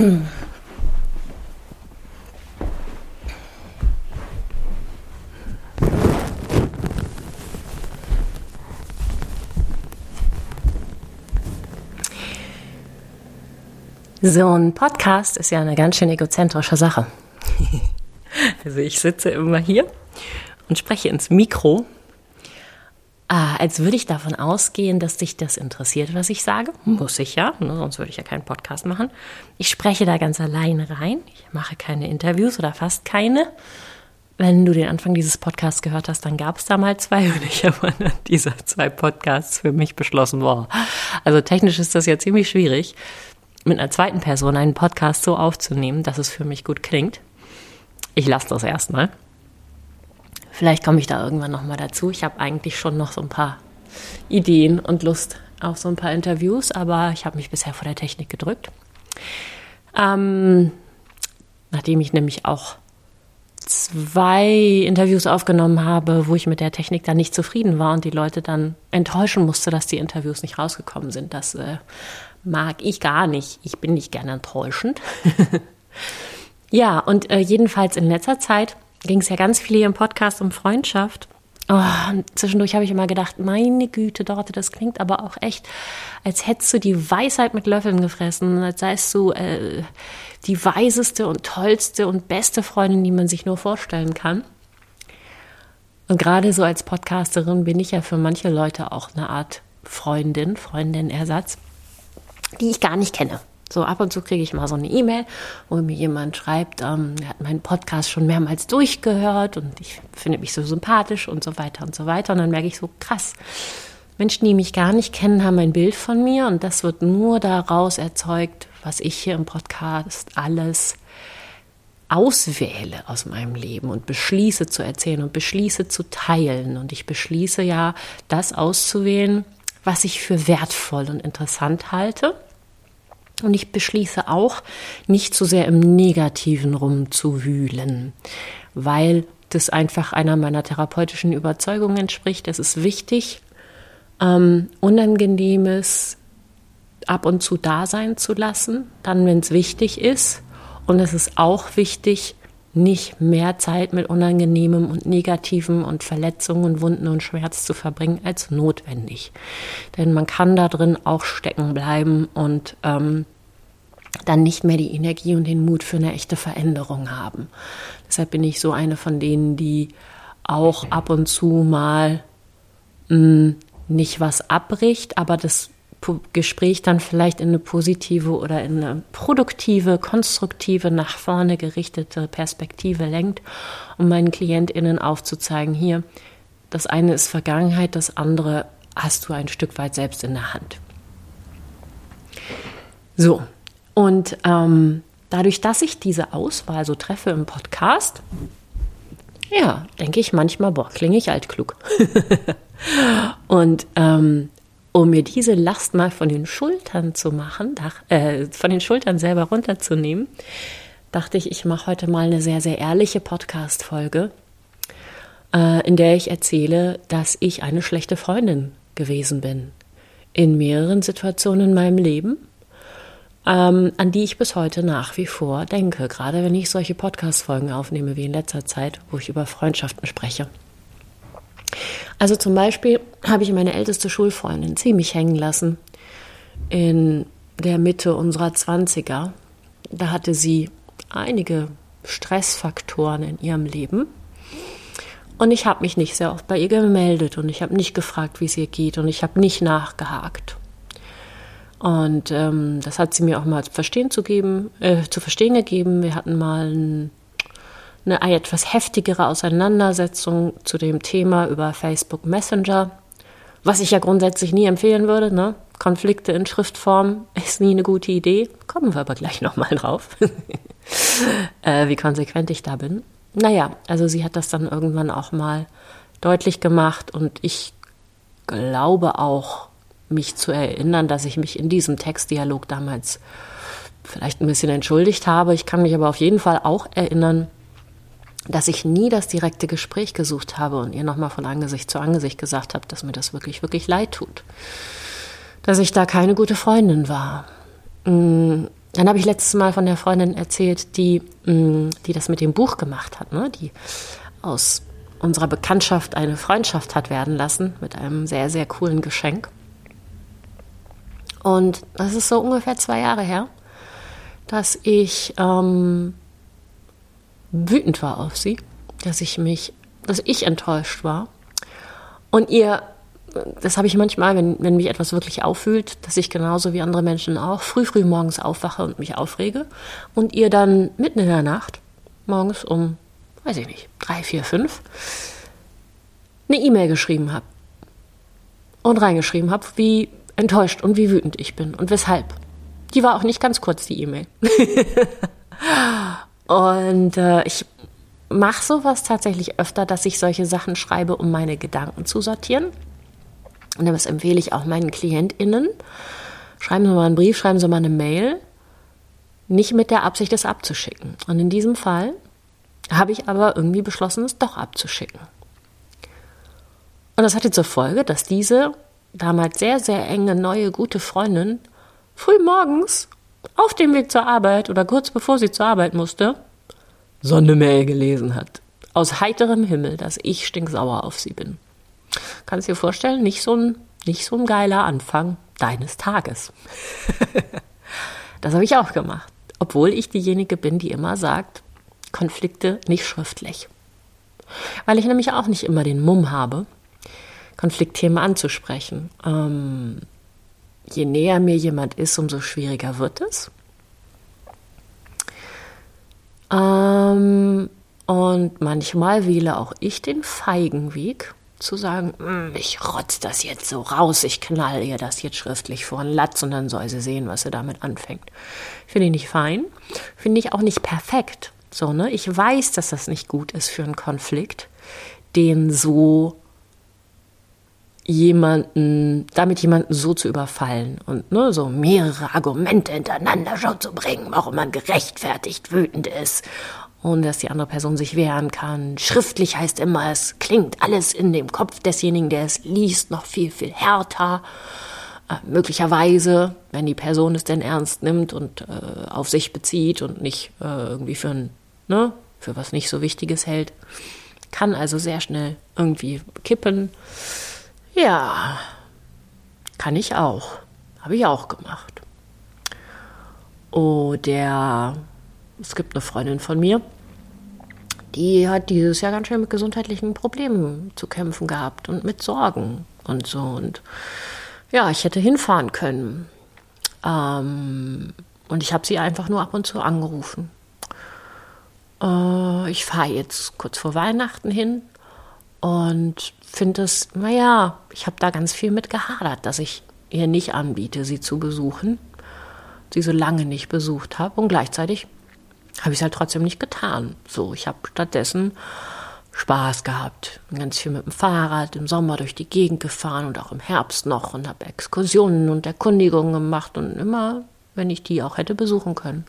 So ein Podcast ist ja eine ganz schön egozentrische Sache. also ich sitze immer hier und spreche ins Mikro, als würde ich davon ausgehen, dass dich das interessiert, was ich sage. Muss ich ja, ne? sonst würde ich ja keinen Podcast machen. Ich spreche da ganz alleine rein. Ich mache keine Interviews oder fast keine. Wenn du den Anfang dieses Podcasts gehört hast, dann gab es da mal zwei und ich habe diese zwei Podcasts für mich beschlossen, boah. Also technisch ist das ja ziemlich schwierig mit einer zweiten Person einen Podcast so aufzunehmen, dass es für mich gut klingt. Ich lasse das erstmal. Vielleicht komme ich da irgendwann nochmal dazu. Ich habe eigentlich schon noch so ein paar Ideen und Lust auf so ein paar Interviews, aber ich habe mich bisher vor der Technik gedrückt. Ähm, nachdem ich nämlich auch zwei Interviews aufgenommen habe, wo ich mit der Technik dann nicht zufrieden war und die Leute dann enttäuschen musste, dass die Interviews nicht rausgekommen sind. Das äh, mag ich gar nicht. Ich bin nicht gerne enttäuschend. ja, und äh, jedenfalls in letzter Zeit ging es ja ganz viel hier im Podcast um Freundschaft. Oh, zwischendurch habe ich immer gedacht, meine Güte, Dorte, das klingt aber auch echt, als hättest du die Weisheit mit Löffeln gefressen, als seist du äh, die weiseste und tollste und beste Freundin, die man sich nur vorstellen kann. Und gerade so als Podcasterin bin ich ja für manche Leute auch eine Art Freundin, Freundin-Ersatz die ich gar nicht kenne. So ab und zu kriege ich mal so eine E-Mail, wo mir jemand schreibt, ähm, er hat meinen Podcast schon mehrmals durchgehört und ich finde mich so sympathisch und so weiter und so weiter. Und dann merke ich so, krass, Menschen, die mich gar nicht kennen, haben ein Bild von mir und das wird nur daraus erzeugt, was ich hier im Podcast alles auswähle aus meinem Leben und beschließe zu erzählen und beschließe zu teilen. Und ich beschließe ja, das auszuwählen, was ich für wertvoll und interessant halte. Und ich beschließe auch, nicht zu sehr im Negativen rumzuwühlen, weil das einfach einer meiner therapeutischen Überzeugungen entspricht. Es ist wichtig, ähm, Unangenehmes ab und zu da sein zu lassen, dann, wenn es wichtig ist. Und es ist auch wichtig, nicht mehr Zeit mit Unangenehmem und Negativem und Verletzungen, Wunden und Schmerz zu verbringen als notwendig. Denn man kann da drin auch stecken bleiben und ähm, dann nicht mehr die Energie und den Mut für eine echte Veränderung haben. Deshalb bin ich so eine von denen, die auch ab und zu mal mh, hm, nicht was abbricht, aber das Gespräch dann vielleicht in eine positive oder in eine produktive, konstruktive, nach vorne gerichtete Perspektive lenkt, um meinen KlientInnen aufzuzeigen, hier, das eine ist Vergangenheit, das andere hast du ein Stück weit selbst in der Hand. So, und ähm, dadurch, dass ich diese Auswahl so treffe im Podcast, ja, denke ich manchmal, boah, klinge ich altklug. und ähm, um mir diese Last mal von den Schultern zu machen, äh, von den Schultern selber runterzunehmen, dachte ich, ich mache heute mal eine sehr, sehr ehrliche Podcast-Folge, äh, in der ich erzähle, dass ich eine schlechte Freundin gewesen bin. In mehreren Situationen in meinem Leben, ähm, an die ich bis heute nach wie vor denke, gerade wenn ich solche Podcast-Folgen aufnehme wie in letzter Zeit, wo ich über Freundschaften spreche. Also zum Beispiel habe ich meine älteste Schulfreundin ziemlich hängen lassen in der Mitte unserer Zwanziger. Da hatte sie einige Stressfaktoren in ihrem Leben. Und ich habe mich nicht sehr oft bei ihr gemeldet und ich habe nicht gefragt, wie es ihr geht und ich habe nicht nachgehakt. Und ähm, das hat sie mir auch mal verstehen, zu, geben, äh, zu verstehen gegeben. Wir hatten mal ein eine etwas heftigere Auseinandersetzung zu dem Thema über Facebook Messenger, was ich ja grundsätzlich nie empfehlen würde. Ne? Konflikte in Schriftform ist nie eine gute Idee. Kommen wir aber gleich nochmal drauf, äh, wie konsequent ich da bin. Naja, also sie hat das dann irgendwann auch mal deutlich gemacht und ich glaube auch, mich zu erinnern, dass ich mich in diesem Textdialog damals vielleicht ein bisschen entschuldigt habe. Ich kann mich aber auf jeden Fall auch erinnern, dass ich nie das direkte Gespräch gesucht habe und ihr nochmal von Angesicht zu Angesicht gesagt habe, dass mir das wirklich, wirklich leid tut. Dass ich da keine gute Freundin war. Mm, dann habe ich letztes Mal von der Freundin erzählt, die, mm, die das mit dem Buch gemacht hat, ne? die aus unserer Bekanntschaft eine Freundschaft hat werden lassen mit einem sehr, sehr coolen Geschenk. Und das ist so ungefähr zwei Jahre her, dass ich ähm, wütend war auf sie, dass ich mich, dass ich enttäuscht war. Und ihr, das habe ich manchmal, wenn, wenn mich etwas wirklich auffühlt, dass ich genauso wie andere Menschen auch früh, früh morgens aufwache und mich aufrege und ihr dann mitten in der Nacht, morgens um, weiß ich nicht, drei, vier, fünf, eine E-Mail geschrieben habe und reingeschrieben habe, wie enttäuscht und wie wütend ich bin und weshalb. Die war auch nicht ganz kurz, die E-Mail. und äh, ich mache sowas tatsächlich öfter, dass ich solche Sachen schreibe, um meine Gedanken zu sortieren. Und das empfehle ich auch meinen KlientInnen. Schreiben Sie mal einen Brief, schreiben Sie mal eine Mail. Nicht mit der Absicht, es abzuschicken. Und in diesem Fall habe ich aber irgendwie beschlossen, es doch abzuschicken. Und das hatte zur Folge, dass diese damals sehr, sehr enge, neue, gute Freundin früh morgens auf dem Weg zur Arbeit oder kurz bevor sie zur Arbeit musste, so eine gelesen hat. Aus heiterem Himmel, dass ich stinksauer auf sie bin. Kannst dir vorstellen, nicht so ein, nicht so ein geiler Anfang deines Tages. das habe ich auch gemacht. Obwohl ich diejenige bin, die immer sagt, Konflikte nicht schriftlich. Weil ich nämlich auch nicht immer den Mumm habe, Konfliktthemen anzusprechen. Ähm, je näher mir jemand ist, umso schwieriger wird es. Ähm, und manchmal wähle auch ich den feigen Weg, zu sagen, hm, ich rotz das jetzt so raus, ich knall ihr das jetzt schriftlich vor den Latz und dann soll sie sehen, was sie damit anfängt. Finde ich nicht fein, finde ich auch nicht perfekt. So, ne? Ich weiß, dass das nicht gut ist für einen Konflikt, den so jemanden, damit jemanden so zu überfallen und ne, so mehrere Argumente hintereinander schon zu bringen, warum man gerechtfertigt wütend ist und dass die andere Person sich wehren kann. Schriftlich heißt immer, es klingt alles in dem Kopf desjenigen, der es liest, noch viel, viel härter. Äh, möglicherweise, wenn die Person es denn ernst nimmt und äh, auf sich bezieht und nicht äh, irgendwie für ein, ne, für was nicht so Wichtiges hält, kann also sehr schnell irgendwie kippen. Ja, kann ich auch. Habe ich auch gemacht. Oder es gibt eine Freundin von mir, die hat dieses Jahr ganz schön mit gesundheitlichen Problemen zu kämpfen gehabt und mit Sorgen und so. Und ja, ich hätte hinfahren können. Ähm, und ich habe sie einfach nur ab und zu angerufen. Äh, ich fahre jetzt kurz vor Weihnachten hin und finde es, naja, ich habe da ganz viel mit gehadert, dass ich ihr nicht anbiete, sie zu besuchen, sie so lange nicht besucht habe und gleichzeitig habe ich es halt trotzdem nicht getan. So, ich habe stattdessen Spaß gehabt, ganz viel mit dem Fahrrad im Sommer durch die Gegend gefahren und auch im Herbst noch und habe Exkursionen und Erkundigungen gemacht und immer, wenn ich die auch hätte besuchen können.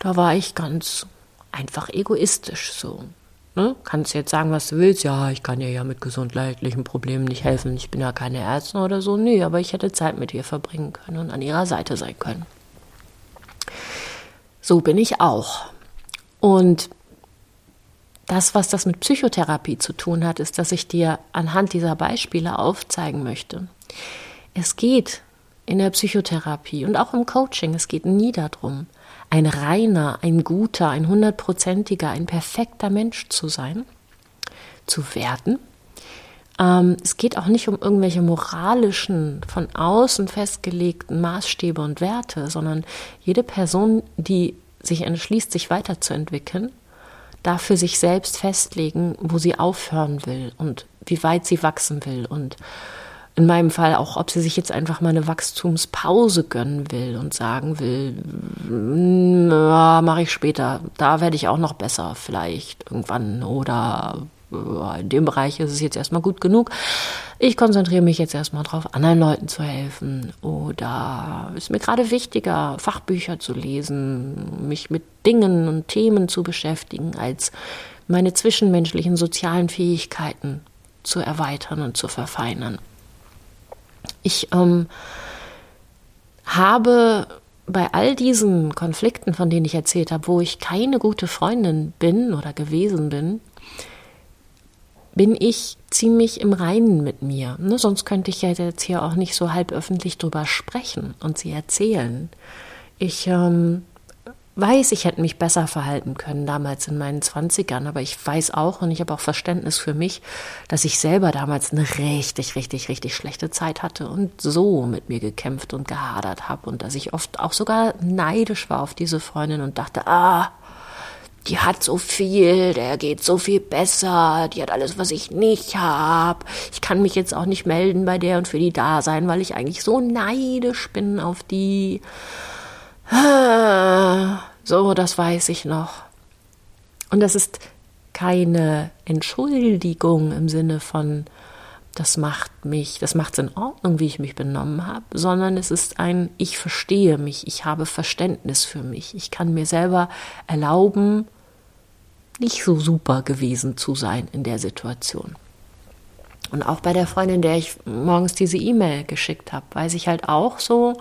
Da war ich ganz einfach egoistisch so. Ne? Kannst jetzt sagen, was du willst. Ja, ich kann dir ja mit gesundheitlichen Problemen nicht helfen. Ich bin ja keine Ärztin oder so. Nee, aber ich hätte Zeit mit ihr verbringen können und an ihrer Seite sein können. So bin ich auch. Und das, was das mit Psychotherapie zu tun hat, ist, dass ich dir anhand dieser Beispiele aufzeigen möchte. Es geht in der Psychotherapie und auch im Coaching, es geht nie darum, ein reiner, ein guter, ein hundertprozentiger, ein perfekter Mensch zu sein, zu werden. Ähm, es geht auch nicht um irgendwelche moralischen, von außen festgelegten Maßstäbe und Werte, sondern jede Person, die sich entschließt, sich weiterzuentwickeln, darf für sich selbst festlegen, wo sie aufhören will und wie weit sie wachsen will und in meinem Fall auch, ob sie sich jetzt einfach mal eine Wachstumspause gönnen will und sagen will, ja, mache ich später, da werde ich auch noch besser vielleicht irgendwann oder in dem Bereich ist es jetzt erstmal gut genug. Ich konzentriere mich jetzt erstmal darauf, anderen Leuten zu helfen. Oder ist mir gerade wichtiger, Fachbücher zu lesen, mich mit Dingen und Themen zu beschäftigen, als meine zwischenmenschlichen sozialen Fähigkeiten zu erweitern und zu verfeinern. Ich ähm, habe bei all diesen Konflikten, von denen ich erzählt habe, wo ich keine gute Freundin bin oder gewesen bin, bin ich ziemlich im Reinen mit mir. Ne? Sonst könnte ich ja jetzt hier auch nicht so halb öffentlich drüber sprechen und sie erzählen. Ich ähm, weiß, ich hätte mich besser verhalten können damals in meinen Zwanzigern, aber ich weiß auch und ich habe auch Verständnis für mich, dass ich selber damals eine richtig, richtig, richtig schlechte Zeit hatte und so mit mir gekämpft und gehadert habe und dass ich oft auch sogar neidisch war auf diese Freundin und dachte, ah, die hat so viel, der geht so viel besser, die hat alles, was ich nicht habe. Ich kann mich jetzt auch nicht melden bei der und für die da sein, weil ich eigentlich so neidisch bin auf die. So, das weiß ich noch. Und das ist keine Entschuldigung im Sinne von, das macht mich, das macht es in Ordnung, wie ich mich benommen habe, sondern es ist ein, ich verstehe mich, ich habe Verständnis für mich, ich kann mir selber erlauben, nicht so super gewesen zu sein in der Situation. Und auch bei der Freundin, der ich morgens diese E-Mail geschickt habe, weiß ich halt auch so,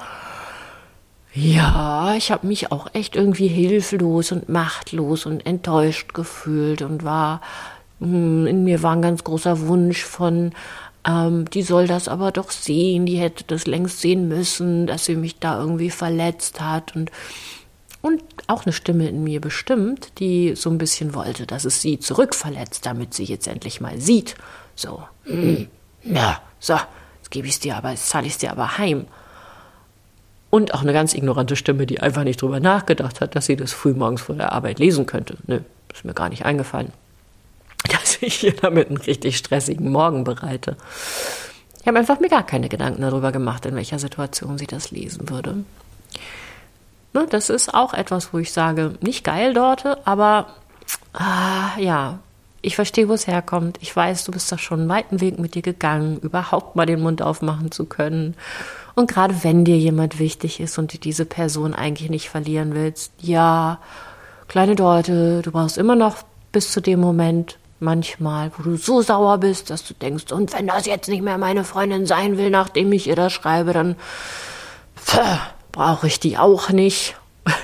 ja, ich habe mich auch echt irgendwie hilflos und machtlos und enttäuscht gefühlt und war, hm, in mir war ein ganz großer Wunsch von, ähm, die soll das aber doch sehen, die hätte das längst sehen müssen, dass sie mich da irgendwie verletzt hat und und auch eine Stimme in mir bestimmt, die so ein bisschen wollte, dass es sie zurückverletzt, damit sie jetzt endlich mal sieht. So, hm, ja, so, jetzt gebe ich es dir aber, jetzt zahle ich es dir aber heim. Und auch eine ganz ignorante Stimme, die einfach nicht drüber nachgedacht hat, dass sie das frühmorgens vor der Arbeit lesen könnte. Nö, ist mir gar nicht eingefallen. Dass ich ihr damit einen richtig stressigen Morgen bereite. Ich habe einfach mir gar keine Gedanken darüber gemacht, in welcher Situation sie das lesen würde. Ne, das ist auch etwas, wo ich sage, nicht geil dort, aber ah, ja, ich verstehe, wo es herkommt. Ich weiß, du bist da schon einen weiten Weg mit dir gegangen, überhaupt mal den Mund aufmachen zu können. Und gerade wenn dir jemand wichtig ist und du diese Person eigentlich nicht verlieren willst, ja, kleine Deute, du brauchst immer noch bis zu dem Moment manchmal, wo du so sauer bist, dass du denkst, und wenn das jetzt nicht mehr meine Freundin sein will, nachdem ich ihr das schreibe, dann brauche ich die auch nicht.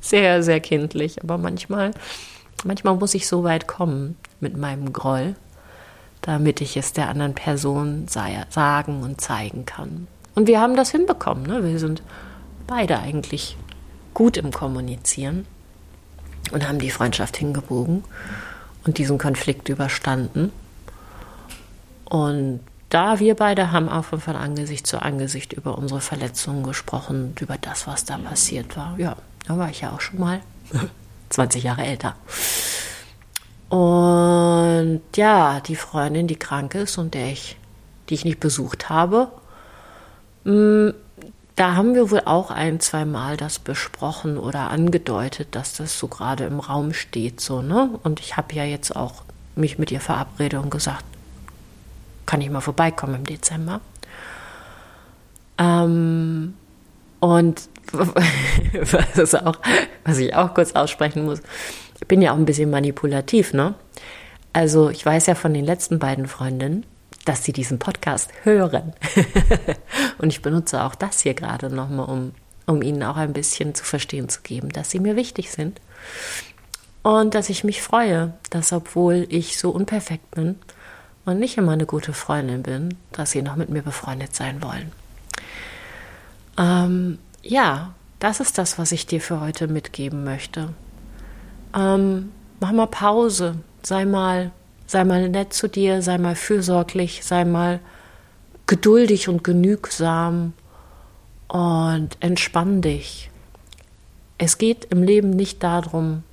Sehr, sehr kindlich, aber manchmal, manchmal muss ich so weit kommen mit meinem Groll, damit ich es der anderen Person sagen und zeigen kann. Und wir haben das hinbekommen. Ne? Wir sind beide eigentlich gut im Kommunizieren und haben die Freundschaft hingebogen und diesen Konflikt überstanden. Und da wir beide haben auch von Angesicht zu Angesicht über unsere Verletzungen gesprochen über das, was da passiert war. Ja, da war ich ja auch schon mal 20 Jahre älter. Und ja, die Freundin, die krank ist und der ich, die ich nicht besucht habe, da haben wir wohl auch ein, zwei Mal das besprochen oder angedeutet, dass das so gerade im Raum steht, so, ne? Und ich habe ja jetzt auch mich mit ihr verabredet und gesagt, kann ich mal vorbeikommen im Dezember. Ähm, und was, auch, was ich auch kurz aussprechen muss, ich bin ja auch ein bisschen manipulativ, ne? Also ich weiß ja von den letzten beiden Freundinnen, dass sie diesen Podcast hören. und ich benutze auch das hier gerade nochmal, um, um ihnen auch ein bisschen zu verstehen zu geben, dass sie mir wichtig sind. Und dass ich mich freue, dass obwohl ich so unperfekt bin, und nicht immer eine gute Freundin bin, dass sie noch mit mir befreundet sein wollen. Ähm, ja, das ist das, was ich dir für heute mitgeben möchte. Ähm, mach mal Pause, sei mal, sei mal nett zu dir, sei mal fürsorglich, sei mal geduldig und genügsam und entspann dich. Es geht im Leben nicht darum,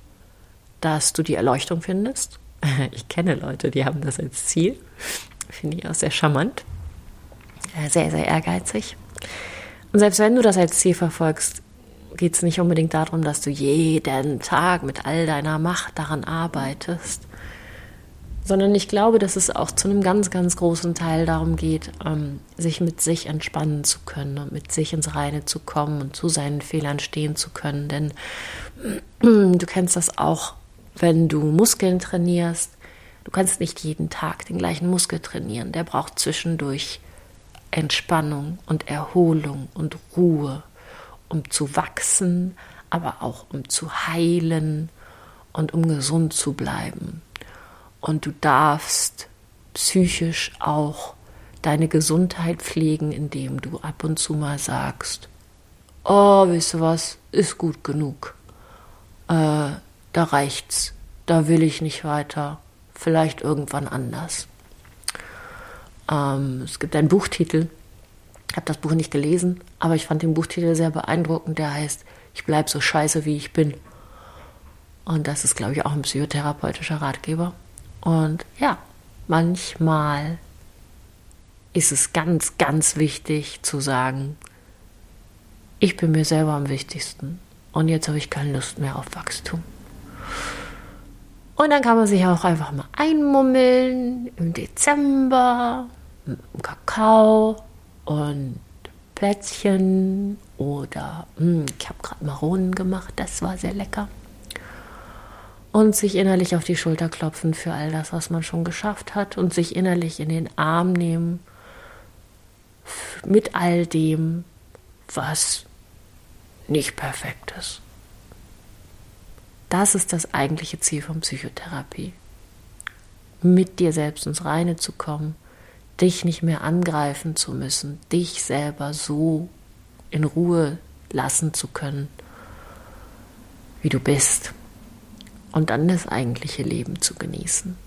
dass du die Erleuchtung findest, Ich kenne Leute, die haben das als Ziel. Finde ich auch sehr charmant. Sehr, sehr ehrgeizig. Und selbst wenn du das als Ziel verfolgst, geht es nicht unbedingt darum, dass du jeden Tag mit all deiner Macht daran arbeitest, sondern ich glaube, dass es auch zu einem ganz, ganz großen Teil darum geht, ähm, sich mit sich entspannen zu können und mit sich ins Reine zu kommen und zu seinen Fehlern stehen zu können. Denn du kennst das auch wenn du Muskeln trainierst, du kannst nicht jeden Tag den gleichen Muskel trainieren. Der braucht zwischendurch Entspannung und Erholung und Ruhe um zu wachsen, aber auch um zu heilen und um gesund zu bleiben. Und du darfst psychisch auch deine Gesundheit pflegen, indem du ab und zu mal sagst, oh, weißt du was, ist gut genug. Äh, da reicht's. Da will ich nicht weiter. Vielleicht irgendwann anders. Ähm, es gibt einen Buchtitel. Ich habe das Buch nicht gelesen, aber ich fand den Buchtitel sehr beeindruckend. Der heißt Ich bleib so scheiße, wie ich bin. Und das ist, glaube ich, auch ein psychotherapeutischer Ratgeber. Und ja, manchmal ist es ganz, ganz wichtig zu sagen, ich bin mir selber am wichtigsten und jetzt habe ich keine Lust mehr auf Wachstum. Und dann kann man sich auch einfach mal einmummeln im Dezember mit Kakao und Plätzchen oder mh, hm, ich habe gerade Maronen gemacht, das war sehr lecker. Und sich innerlich auf die Schulter klopfen für all das, was man schon geschafft hat und sich innerlich in den Arm nehmen mit all dem, was nicht perfekt ist. Das ist das eigentliche Ziel von Psychotherapie. Mit dir selbst ins Reine zu kommen, dich nicht mehr angreifen zu müssen, dich selber so in Ruhe lassen zu können, wie du bist. Und dann das eigentliche Leben zu genießen.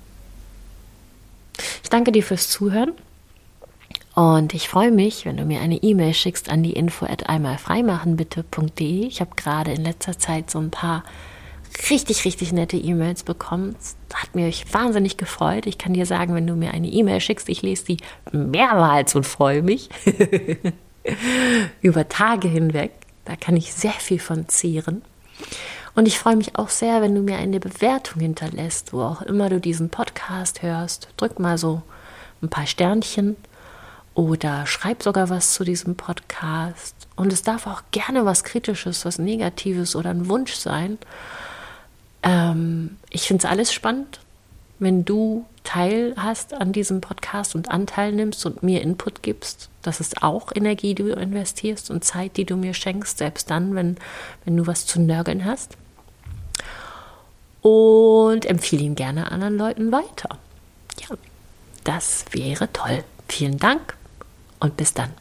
Ich danke dir fürs Zuhören. Und ich freue mich, wenn du mir eine E-Mail schickst an die info at einmalfreimachenbitte.de. Ich habe gerade in letzter Zeit so ein paar richtig, richtig nette E-Mails bekommen. Das hat mich wahnsinnig gefreut. Ich kann dir sagen, wenn du mir eine E-Mail schickst, ich lese die mehrmals und freue mich. Über Tage hinweg. Da kann ich sehr viel von zehren. Und ich freue mich auch sehr, wenn du mir eine Bewertung hinterlässt, wo auch immer du diesen Podcast hörst. Drück mal so ein paar Sternchen oder schreib sogar was zu diesem Podcast. Und es darf auch gerne was Kritisches, was Negatives oder ein Wunsch sein. Ähm, ich finde es alles spannend, wenn du Teil hast an diesem Podcast und Anteil nimmst und mir Input gibst. Das ist auch Energie, die du investierst und Zeit, die du mir schenkst, selbst dann, wenn, wenn du was zu nörgeln hast. Und empfehle ihn gerne anderen Leuten weiter. Ja, das wäre toll. Vielen Dank und bis dann.